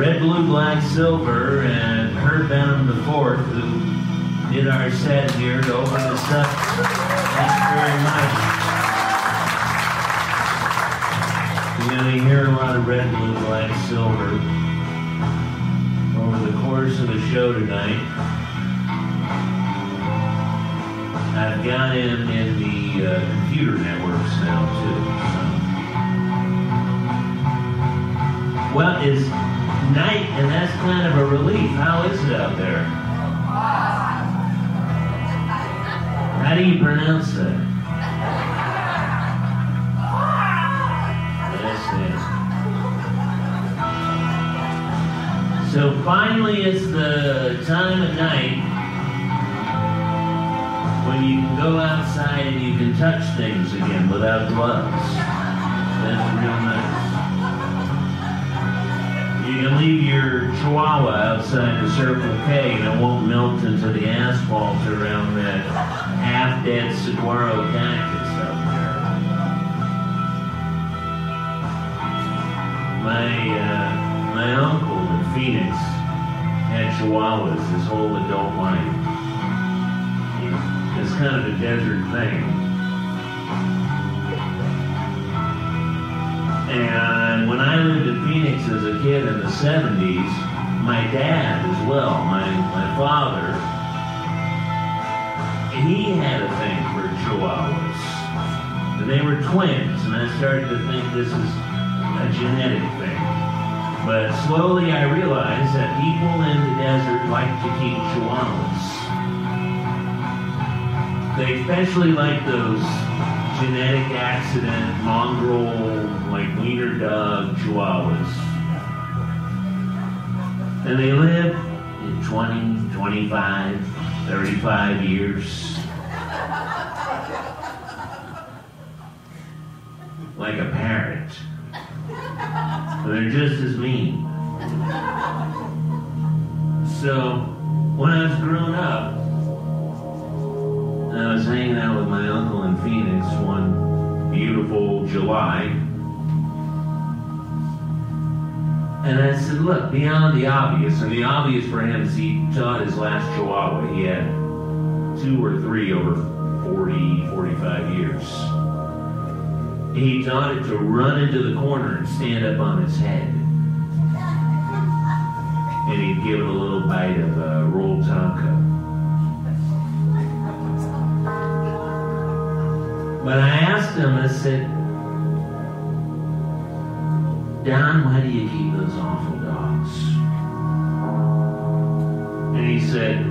Red, Blue, Black, Silver, and Herb Benham the Fourth, who did our set here to open us up. You very much. You're going to hear a lot of red, blue, black, silver over the course of the show tonight. I've got him in the uh, computer networks now, too. So. Well, it's night, and that's kind of a relief. How is it out there? How do you pronounce that? So finally, it's the time of night when you can go outside and you can touch things again without gloves. That's real nice. You leave your chihuahua outside the Circle K and it won't melt into the asphalt around that half-dead saguaro cactus up there. My, uh, my uncle in Phoenix had chihuahuas his whole adult life. It's kind of a desert thing. And when I lived in Phoenix as a kid in the 70s, my dad as well, my, my father, he had a thing for chihuahuas. And they were twins, and I started to think this is a genetic thing. But slowly I realized that people in the desert like to keep chihuahuas. They especially like those genetic accident, mongrel, like wiener dog chihuahuas. And they live in 20, 25, 35 years. Like a parrot. They're just as mean. So, when I was growing up, was hanging out with my uncle in Phoenix one beautiful July. And I said, look, beyond the obvious, and the obvious for him is he taught his last Chihuahua. He had two or three over 40, 45 years. He taught it to run into the corner and stand up on its head. And he'd give it a little bite of uh, rolled tonka. But I asked him, I said, Don, why do you keep those awful dogs? And he said,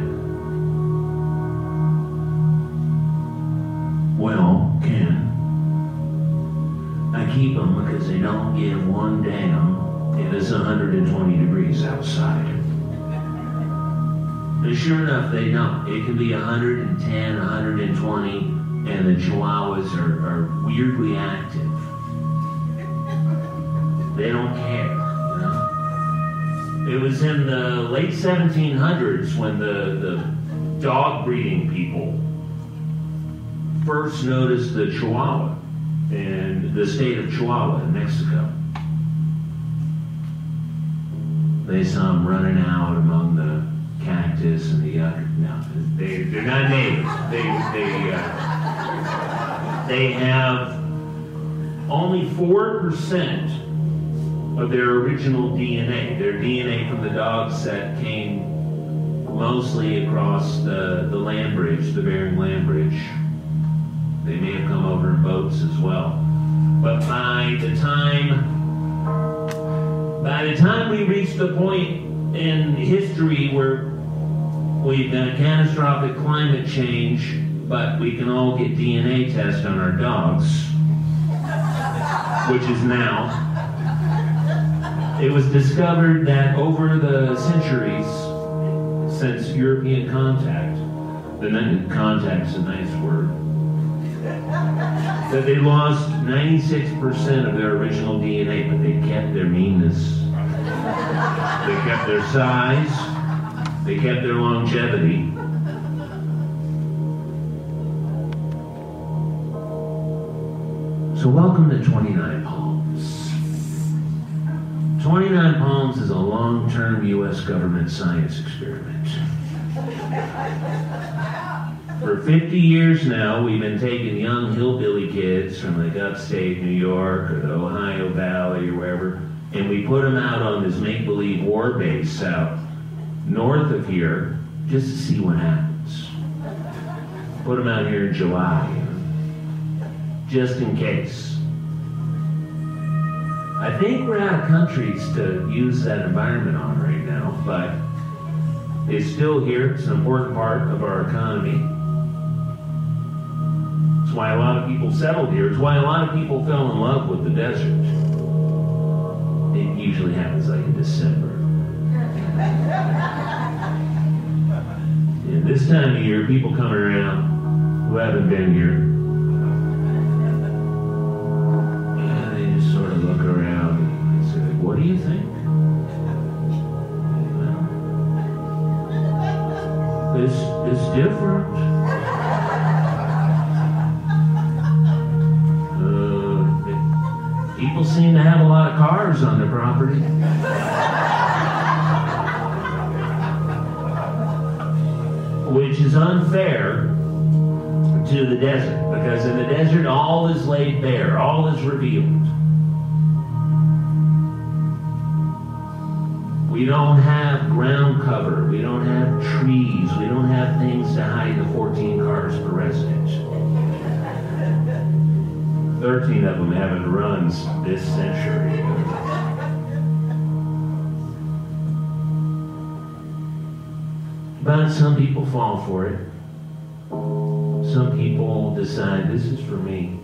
Well, Ken, I keep them because they don't give one damn if it's 120 degrees outside. And sure enough, they don't. It can be 110, 120, and the chihuahuas are, are weirdly active. They don't care, you know. It was in the late 1700s when the, the dog breeding people first noticed the chihuahua in the state of Chihuahua in Mexico. They saw them running out among the cactus and the yucca. No, they, they're not natives. They, they, uh, they have only 4% of their original DNA. Their DNA from the dog set came mostly across the, the land bridge, the Bering Land Bridge. They may have come over in boats as well. But by the time by the time we reach the point in history where we've a catastrophic climate change, but we can all get DNA tests on our dogs. which is now. It was discovered that over the centuries since European contact, the contact's a nice word, that they lost 96% of their original DNA, but they kept their meanness. They kept their size. They kept their longevity. So welcome to 29 Palms. 29 Palms is a long-term U.S. government science experiment. For 50 years now, we've been taking young hillbilly kids from like upstate New York or the Ohio Valley or wherever, and we put them out on this make-believe war base out north of here just to see what happens. Put them out here in July, just in case. I think we're out of countries to use that environment on right now, but it's still here. It's an important part of our economy. It's why a lot of people settled here. It's why a lot of people fell in love with the desert. It usually happens like in December. And this time of year, people coming around who haven't been here, you think?" It's it's different. Uh, people seem to have a lot of cars on their property. which is unfair to the desert because in the desert all is laid bare, all is revealed. We don't have ground cover, we don't have trees, we don't have things to hide the 14 cars per resident. 13 of them haven't runs this century. But some people fall for it. Some people decide this is for me.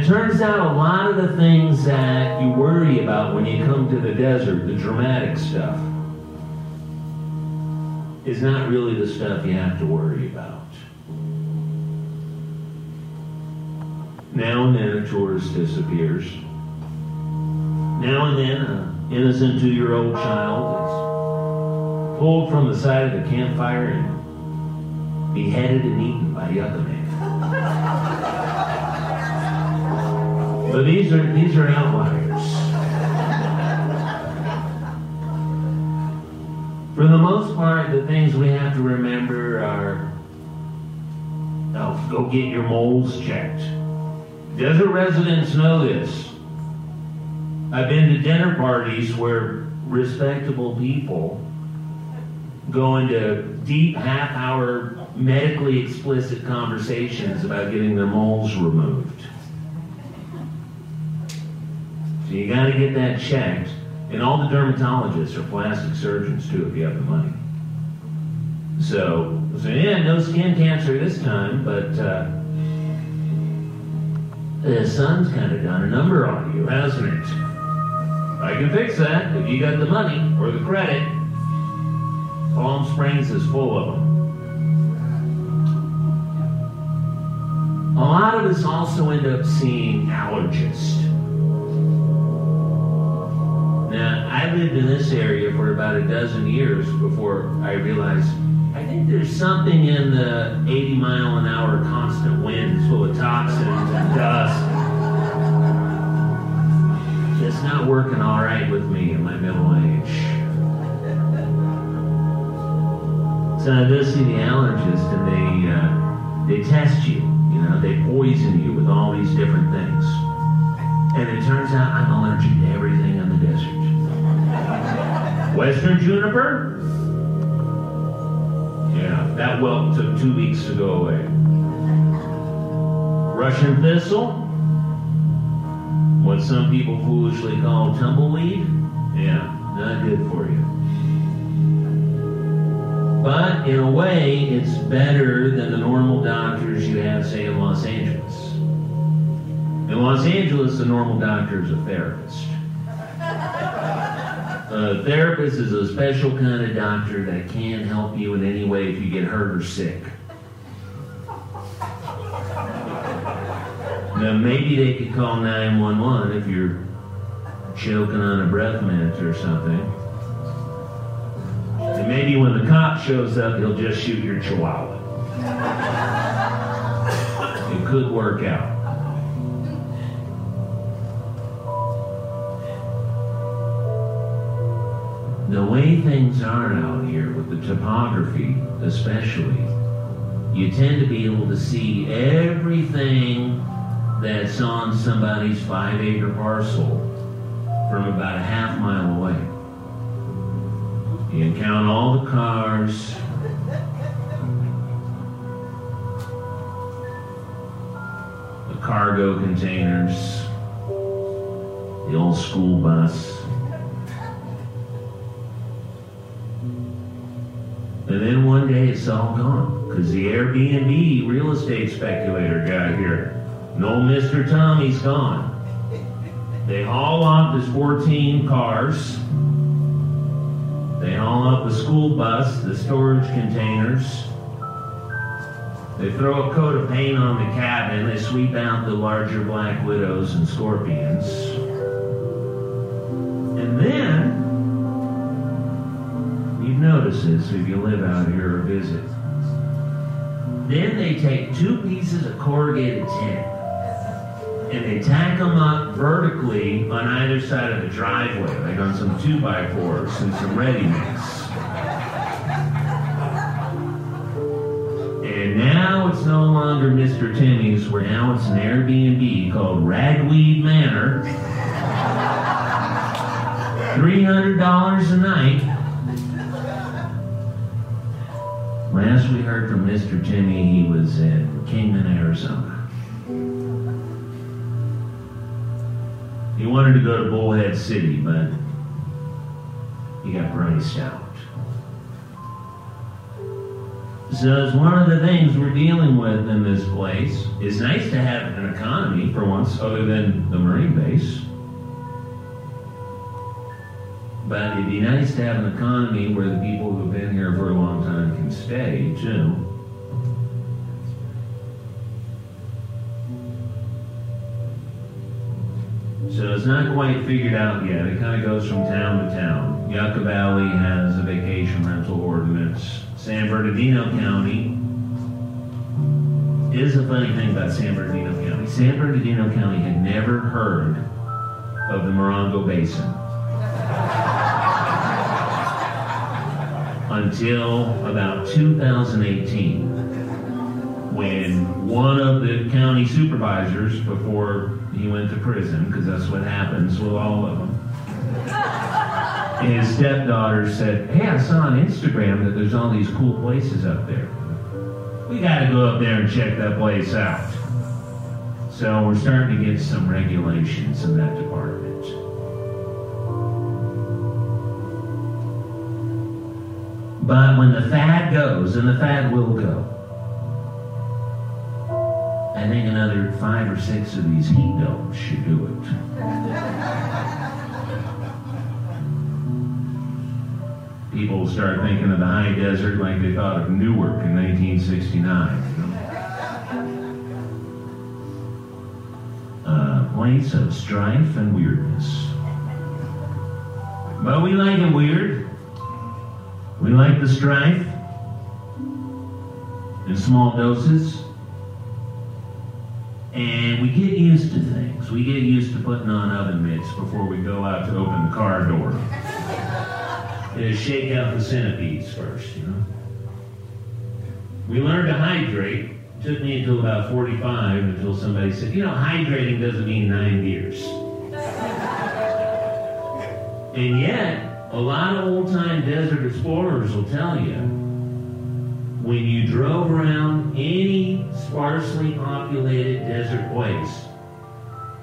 It turns out a lot of the things that you worry about when you come to the desert, the dramatic stuff, is not really the stuff you have to worry about. Now and then a tourist disappears. Now and then an innocent two-year-old child is pulled from the side of the campfire and beheaded and eaten by Yucca But these are these are outliers. For the most part, the things we have to remember are oh, go get your moles checked. Desert residents know this. I've been to dinner parties where respectable people go into deep half hour medically explicit conversations about getting their moles removed. So you got to get that checked. And all the dermatologists are plastic surgeons too, if you have the money. So, so yeah, no skin cancer this time, but uh, the sun's kind of done a number on you, hasn't it? I can fix that if you got the money or the credit. Palm Springs is full of them. A lot of us also end up seeing allergists. Now, I lived in this area for about a dozen years before I realized I think there's something in the 80 mile an hour constant winds full of toxins and dust that's not working all right with me in my middle age. So I go see the allergist and they uh, they test you. You know, they poison you with all these different things. And it turns out I'm allergic to everything. Western juniper? Yeah, that whelp took two weeks to go away. Russian thistle? What some people foolishly call tumbleweed? Yeah, not good for you. But in a way, it's better than the normal doctors you have, say, in Los Angeles. In Los Angeles, the normal doctor is a therapist. A therapist is a special kind of doctor that can help you in any way if you get hurt or sick. Now, maybe they could call 911 if you're choking on a breath mint or something. And maybe when the cop shows up, he'll just shoot your chihuahua. It could work out. The way things are out here with the topography, especially, you tend to be able to see everything that's on somebody's five acre parcel from about a half mile away. You can count all the cars. The cargo containers, the old school bus. And then one day it's all gone because the Airbnb real estate speculator got here. No Mr. Tommy's gone. They haul off his 14 cars. They haul up the school bus, the storage containers. They throw a coat of paint on the cabin. They sweep out the larger black widows and scorpions. This if you live out here or visit. Then they take two pieces of corrugated tin and they tack them up vertically on either side of the driveway, like on some two by fours and some ready mix. And now it's no longer Mr. Timmy's, where now it's an Airbnb called Ragweed Manor. $300 a night. Last we heard from Mr. Timmy, he was in Kingman, Arizona. He wanted to go to Bullhead City, but he got priced out. So it's one of the things we're dealing with in this place. It's nice to have an economy for once, other than the Marine base. But it'd be nice to have an economy where the people who've been here for a long time can stay, too. So it's not quite figured out yet. It kind of goes from town to town. Yucca Valley has a vacation rental ordinance. San Bernardino County is a funny thing about San Bernardino County. San Bernardino County had never heard of the Morongo Basin until about 2018 when one of the county supervisors, before he went to prison, because that's what happens with all of them, his stepdaughter said, Hey, I saw on Instagram that there's all these cool places up there. We got to go up there and check that place out. So we're starting to get some regulations in that department. But when the fad goes, and the fad will go, I think another five or six of these heat domes should do it. People start thinking of the high desert like they thought of Newark in 1969. A uh, place of strife and weirdness. But we like it weird. We like the strife in small doses. And we get used to things. We get used to putting on oven mitts before we go out to open the car door. To shake out the centipedes first, you know. We learned to hydrate. It took me until about 45 until somebody said, you know, hydrating doesn't mean nine years. and yet, a lot of old time desert explorers will tell you when you drove around any sparsely populated desert place,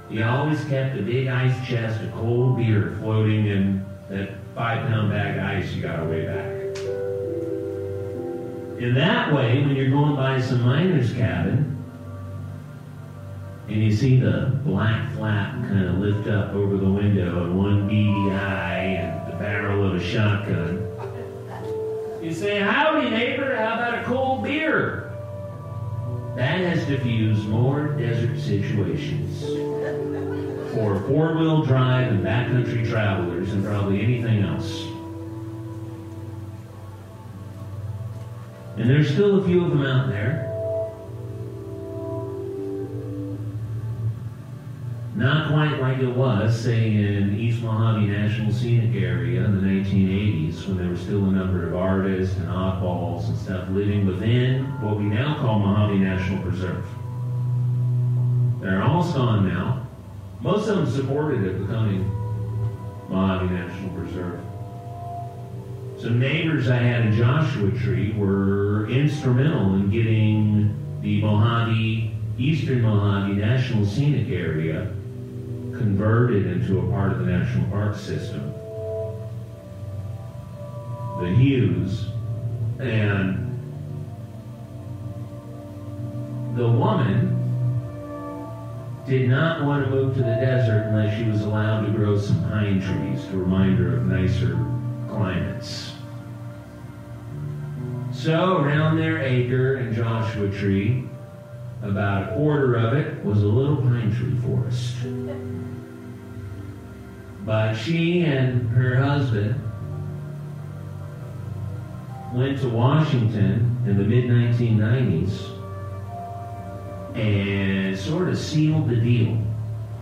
you always kept a big ice chest of cold beer floating in that five pound bag of ice you got away back. In that way, when you're going by some miner's cabin, and you see the black flap kind of lift up over the window and one beady eye barrel of a shotgun, you say, Howdy, neighbor, how about a cold beer? That has diffused more desert situations for four wheel drive and backcountry travelers than probably anything else. And there's still a few of them out there. Not quite like it was, say, in East Mojave National Scenic Area in the 1980s, when there were still a number of artists and oddballs and stuff living within what we now call Mojave National Preserve. They're all gone now. Most of them supported it becoming Mojave National Preserve. Some neighbors I had in Joshua Tree were instrumental in getting the Mojave, Eastern Mojave National Scenic Area converted into a part of the national park system. The Hughes and the woman did not want to move to the desert unless she was allowed to grow some pine trees to remind her of nicer climates. So, around their acre and Joshua Tree, about a quarter of it was a little pine tree forest. But she and her husband went to Washington in the mid 1990s and sort of sealed the deal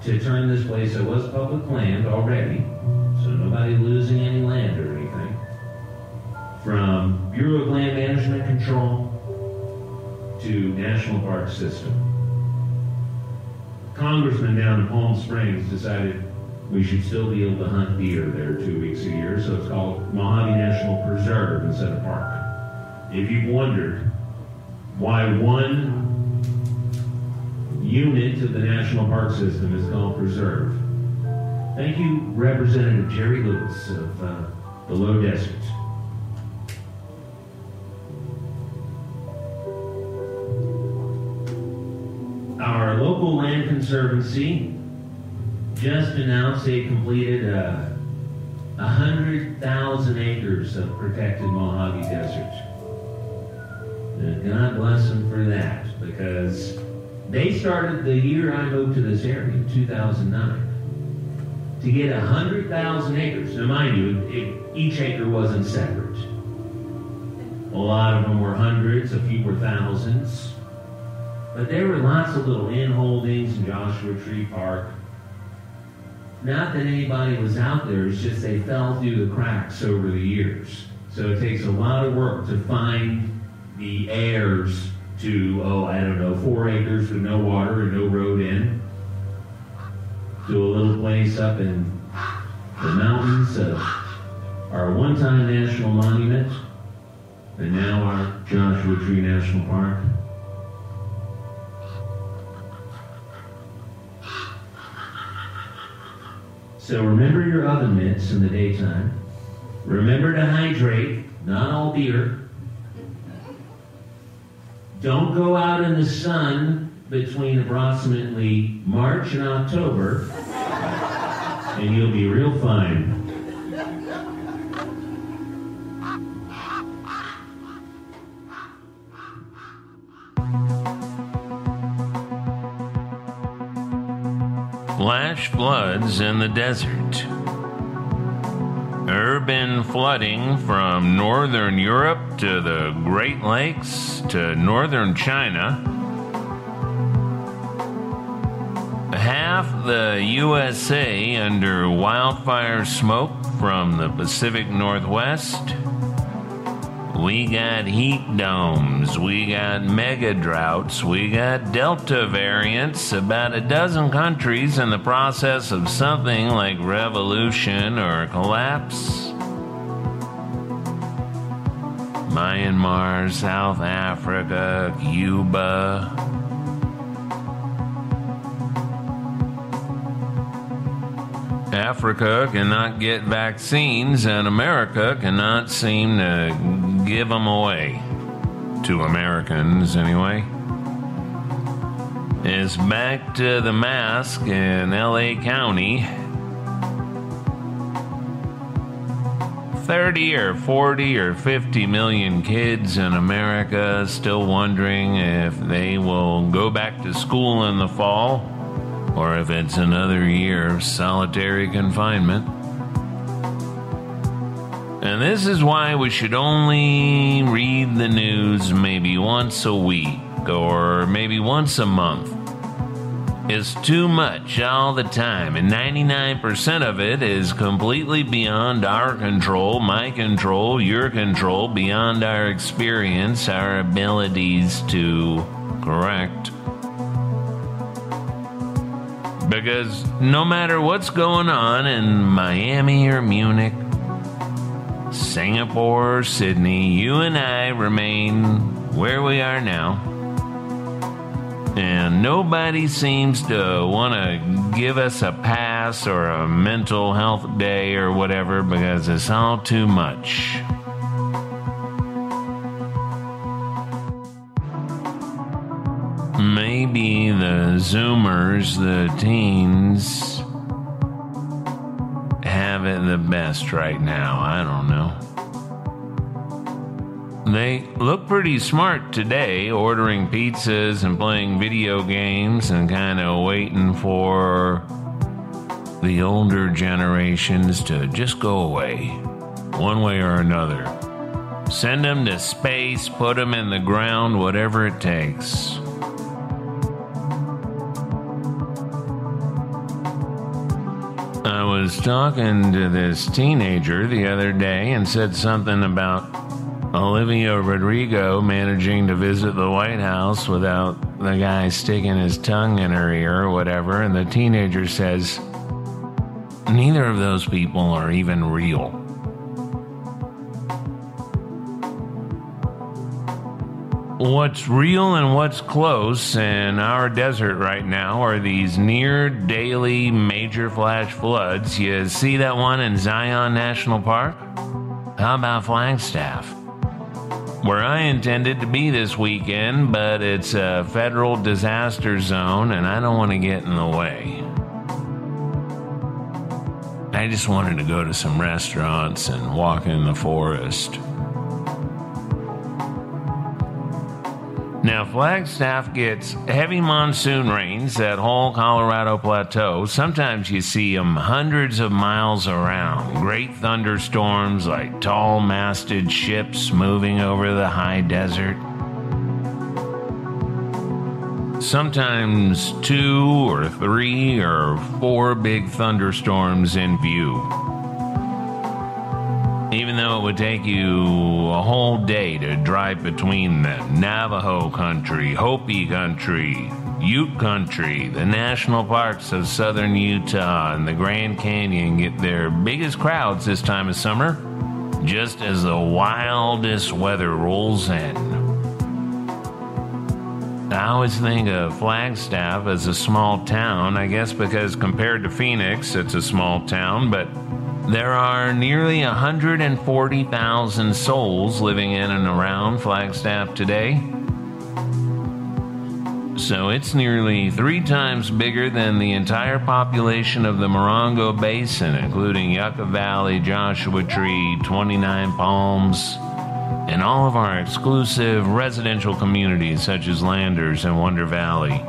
to turn this place that was public land already, so nobody losing any land or anything, from Bureau of Land Management Control to National Park System. Congressman down in Palm Springs decided we should still be able to hunt deer there two weeks a year, so it's called Mojave National Preserve instead of park. If you've wondered why one unit of the National Park System is called Preserve, thank you, Representative Jerry Lewis of uh, the Low Desert. Conservancy just announced they completed uh, 100,000 acres of protected Mojave Desert. And God bless them for that, because they started the year I moved to this area, in 2009, to get 100,000 acres. Now, mind you, it, each acre wasn't separate. A lot of them were hundreds, a few were thousands. But there were lots of little in holdings in Joshua Tree Park. Not that anybody was out there, it's just they fell through the cracks over the years. So it takes a lot of work to find the heirs to, oh, I don't know, four acres with no water and no road in, to a little place up in the mountains of our one time national monument, and now our Joshua Tree National Park. So remember your oven mitts in the daytime. Remember to hydrate, not all beer. Don't go out in the sun between approximately March and October, and you'll be real fine. Flash floods in the desert. Urban flooding from northern Europe to the Great Lakes to northern China. Half the USA under wildfire smoke from the Pacific Northwest. We got heat domes, we got mega droughts, we got Delta variants, about a dozen countries in the process of something like revolution or collapse. Myanmar, South Africa, Cuba. Africa cannot get vaccines, and America cannot seem to give them away. to Americans anyway, It's back to the mask in LA County. 30 or 40 or 50 million kids in America still wondering if they will go back to school in the fall or if it's another year of solitary confinement. And this is why we should only read the news maybe once a week or maybe once a month. It's too much all the time, and 99% of it is completely beyond our control, my control, your control, beyond our experience, our abilities to correct. Because no matter what's going on in Miami or Munich, Singapore or Sydney, you and I remain where we are now and nobody seems to want to give us a pass or a mental health day or whatever because it's all too much. Maybe the Zoomers, the teens, have it the best right now. I don't know. They look pretty smart today, ordering pizzas and playing video games and kind of waiting for the older generations to just go away, one way or another. Send them to space, put them in the ground, whatever it takes. Was talking to this teenager the other day and said something about Olivia Rodrigo managing to visit the White House without the guy sticking his tongue in her ear or whatever, and the teenager says, Neither of those people are even real. What's real and what's close in our desert right now are these near daily major flash floods. You see that one in Zion National Park? How about Flagstaff? where I intended to be this weekend, but it's a federal disaster zone and I don't want to get in the way. I just wanted to go to some restaurants and walk in the forest. Now, Flagstaff gets heavy monsoon rains, that whole Colorado plateau. Sometimes you see them hundreds of miles around. Great thunderstorms like tall masted ships moving over the high desert. Sometimes two or three or four big thunderstorms in view it would take you a whole day to drive between them Navajo country, Hopi country, Ute country, the national parks of southern Utah, and the Grand Canyon get their biggest crowds this time of summer, just as the wildest weather rolls in. I always think of Flagstaff as a small town, I guess because compared to Phoenix, it's a small town, but there are nearly 140,000 souls living in and around Flagstaff today. So it's nearly three times bigger than the entire population of the Morongo Basin, including Yucca Valley, Joshua Tree, 29 Palms, and all of our exclusive residential communities such as Landers and Wonder Valley.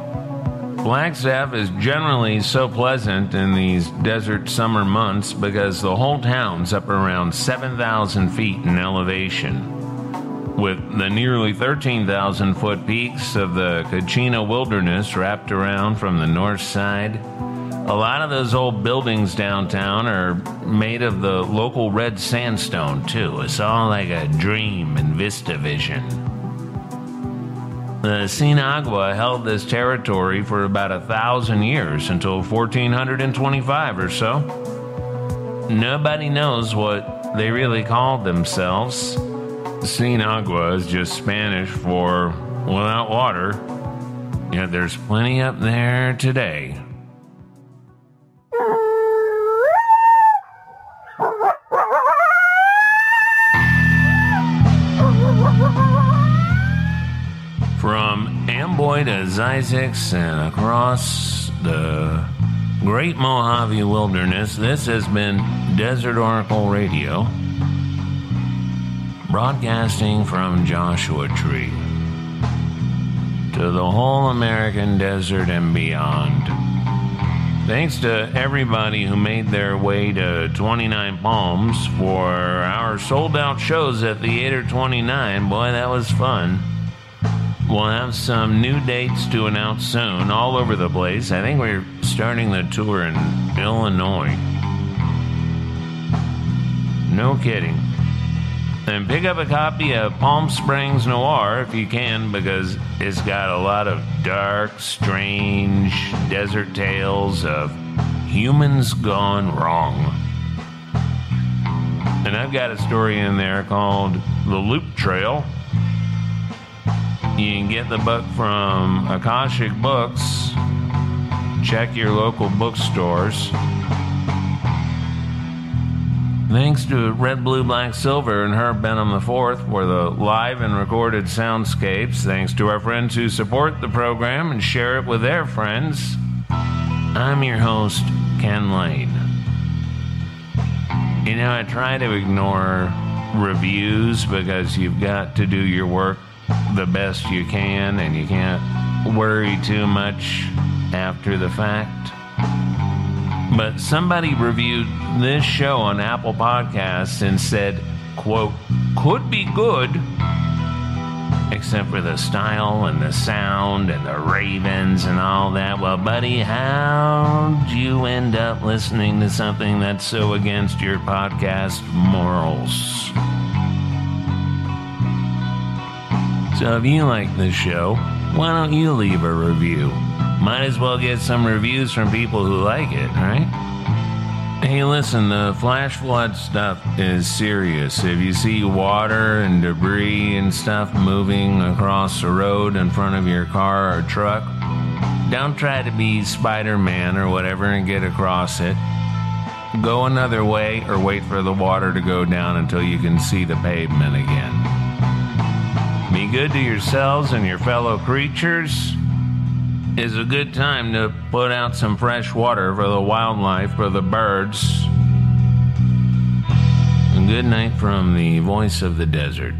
Flagstaff is generally so pleasant in these desert summer months because the whole town's up around 7,000 feet in elevation. With the nearly 13,000 foot peaks of the Kachina Wilderness wrapped around from the north side, a lot of those old buildings downtown are made of the local red sandstone, too. It's all like a dream and vista vision. The Sinagua held this territory for about a thousand years until 1425 or so. Nobody knows what they really called themselves. Sinagua is just Spanish for without water, yet there's plenty up there today. To Zzyzx and across the Great Mojave Wilderness, this has been Desert Oracle Radio, broadcasting from Joshua Tree to the whole American desert and beyond. Thanks to everybody who made their way to 29 Palms for our sold out shows at Theater 29. Boy, that was fun. We'll have some new dates to announce soon all over the place. I think we're starting the tour in Illinois. No kidding. And pick up a copy of Palm Springs Noir if you can, because it's got a lot of dark, strange desert tales of humans gone wrong. And I've got a story in there called The Loop Trail. You can get the book from Akashic Books. Check your local bookstores. Thanks to Red, Blue, Black, Silver and Herb Benham IV for the live and recorded soundscapes. Thanks to our friends who support the program and share it with their friends. I'm your host, Ken Layne. You know, I try to ignore reviews because you've got to do your work the best you can and you can't worry too much after the fact. But somebody reviewed this show on Apple Podcasts and said, quote, could be good, except for the style and the sound and the ravens and all that. Well, buddy, how'd you end up listening to something that's so against your podcast morals? So if you like this show, why don't you leave a review? Might as well get some reviews from people who like it, right? Hey, listen, the flash flood stuff is serious. If you see water and debris and stuff moving across the road in front of your car or truck, don't try to be Spider Man or whatever and get across it. Go another way or wait for the water to go down until you can see the pavement again. Be good to yourselves and your fellow creatures is a good time to put out some fresh water for the wildlife, for the birds. And good night from the voice of the desert.